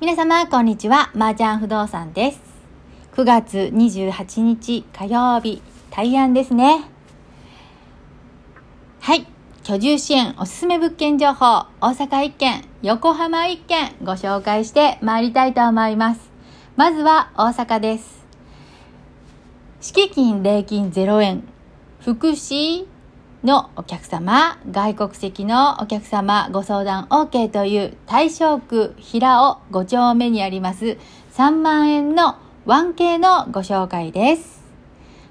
皆様、こんにちは。麻雀不動産です。9月28日火曜日、大安ですね。はい。居住支援おすすめ物件情報、大阪一件、横浜一件ご紹介して参りたいと思います。まずは大阪です。敷金、礼金0円、福祉のお客様、外国籍のお客様ご相談 OK という大正区平尾5丁目にあります3万円の 1K のご紹介です。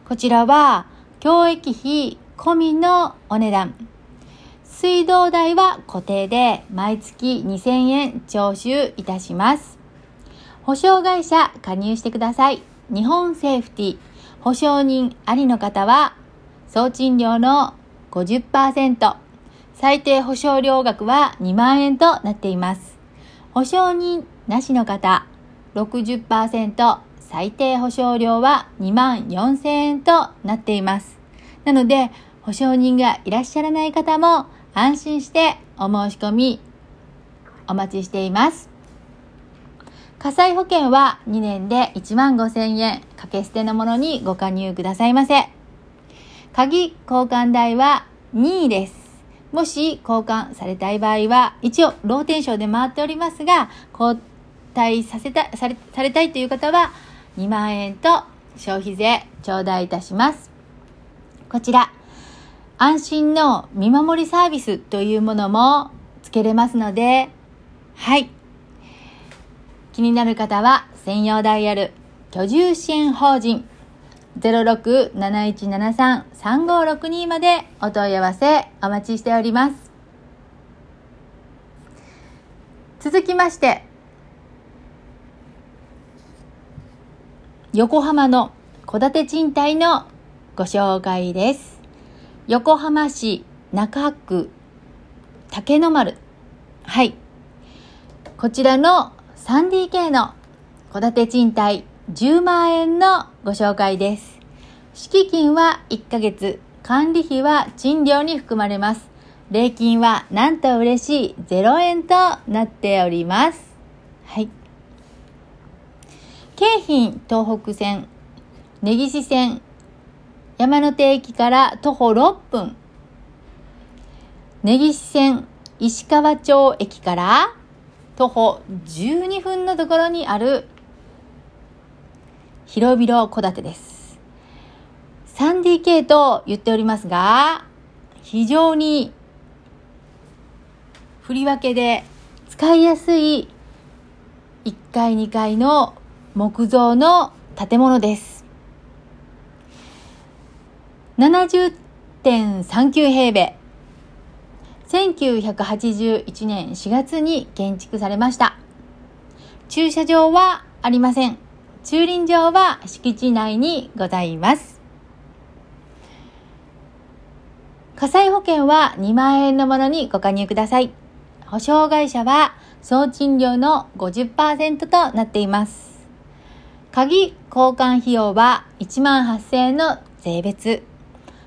こちらは教育費込みのお値段。水道代は固定で毎月2000円徴収いたします。保証会社加入してください。日本セーフティ保証人ありの方は総賃料の50%、最低保証料額は2万円となっています。保証人なしの方、60%、最低保証料は2万4000円となっています。なので、保証人がいらっしゃらない方も安心してお申し込みお待ちしています。火災保険は2年で1万5000円、掛け捨てのものにご加入くださいませ。鍵交換代は2位です。もし交換されたい場合は、一応ローテンションで回っておりますが、交代させた、され、されたいという方は2万円と消費税頂戴いたします。こちら、安心の見守りサービスというものも付けれますので、はい。気になる方は専用ダイヤル居住支援法人0671733562までお問い合わせお待ちしております。続きまして、横浜の戸建て賃貸のご紹介です。横浜市中区竹の丸。はい。こちらの 3DK の戸建て賃貸10万円のご紹介です。敷金は1ヶ月、管理費は賃料に含まれます。礼金はなんと嬉しい0円となっております。はい。京浜東北線、根岸線、山手駅から徒歩6分。根岸線、石川町駅から徒歩12分のところにある広々戸建てです。3DK と言っておりますが、非常に振り分けで使いやすい1階2階の木造の建物です。70.39平米。1981年4月に建築されました。駐車場はありません。駐輪場は敷地内にございます。火災保険は2万円のものにご加入ください。保証会社は総賃料の50%となっています。鍵交換費用は1万8000円の税別。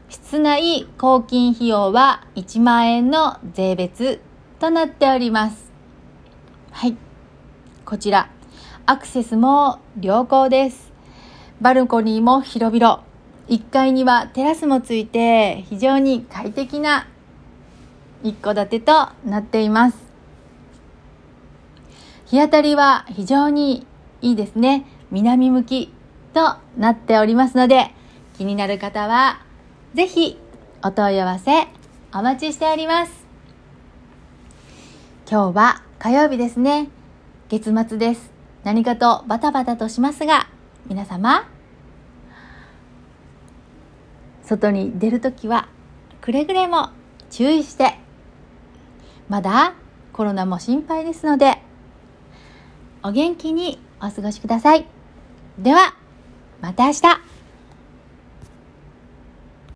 室内抗菌費用は1万円の税別となっております。はい。こちら。アクセスも良好です。バルコニーも広々。1階にはテラスもついて非常に快適な一戸建てとなっています。日当たりは非常にいいですね。南向きとなっておりますので、気になる方はぜひお問い合わせお待ちしております。今日は火曜日ですね。月末です。何かとバタバタとしますが、皆様、外に出るときは、くれぐれも注意して、まだコロナも心配ですので、お元気にお過ごしください。では、また明日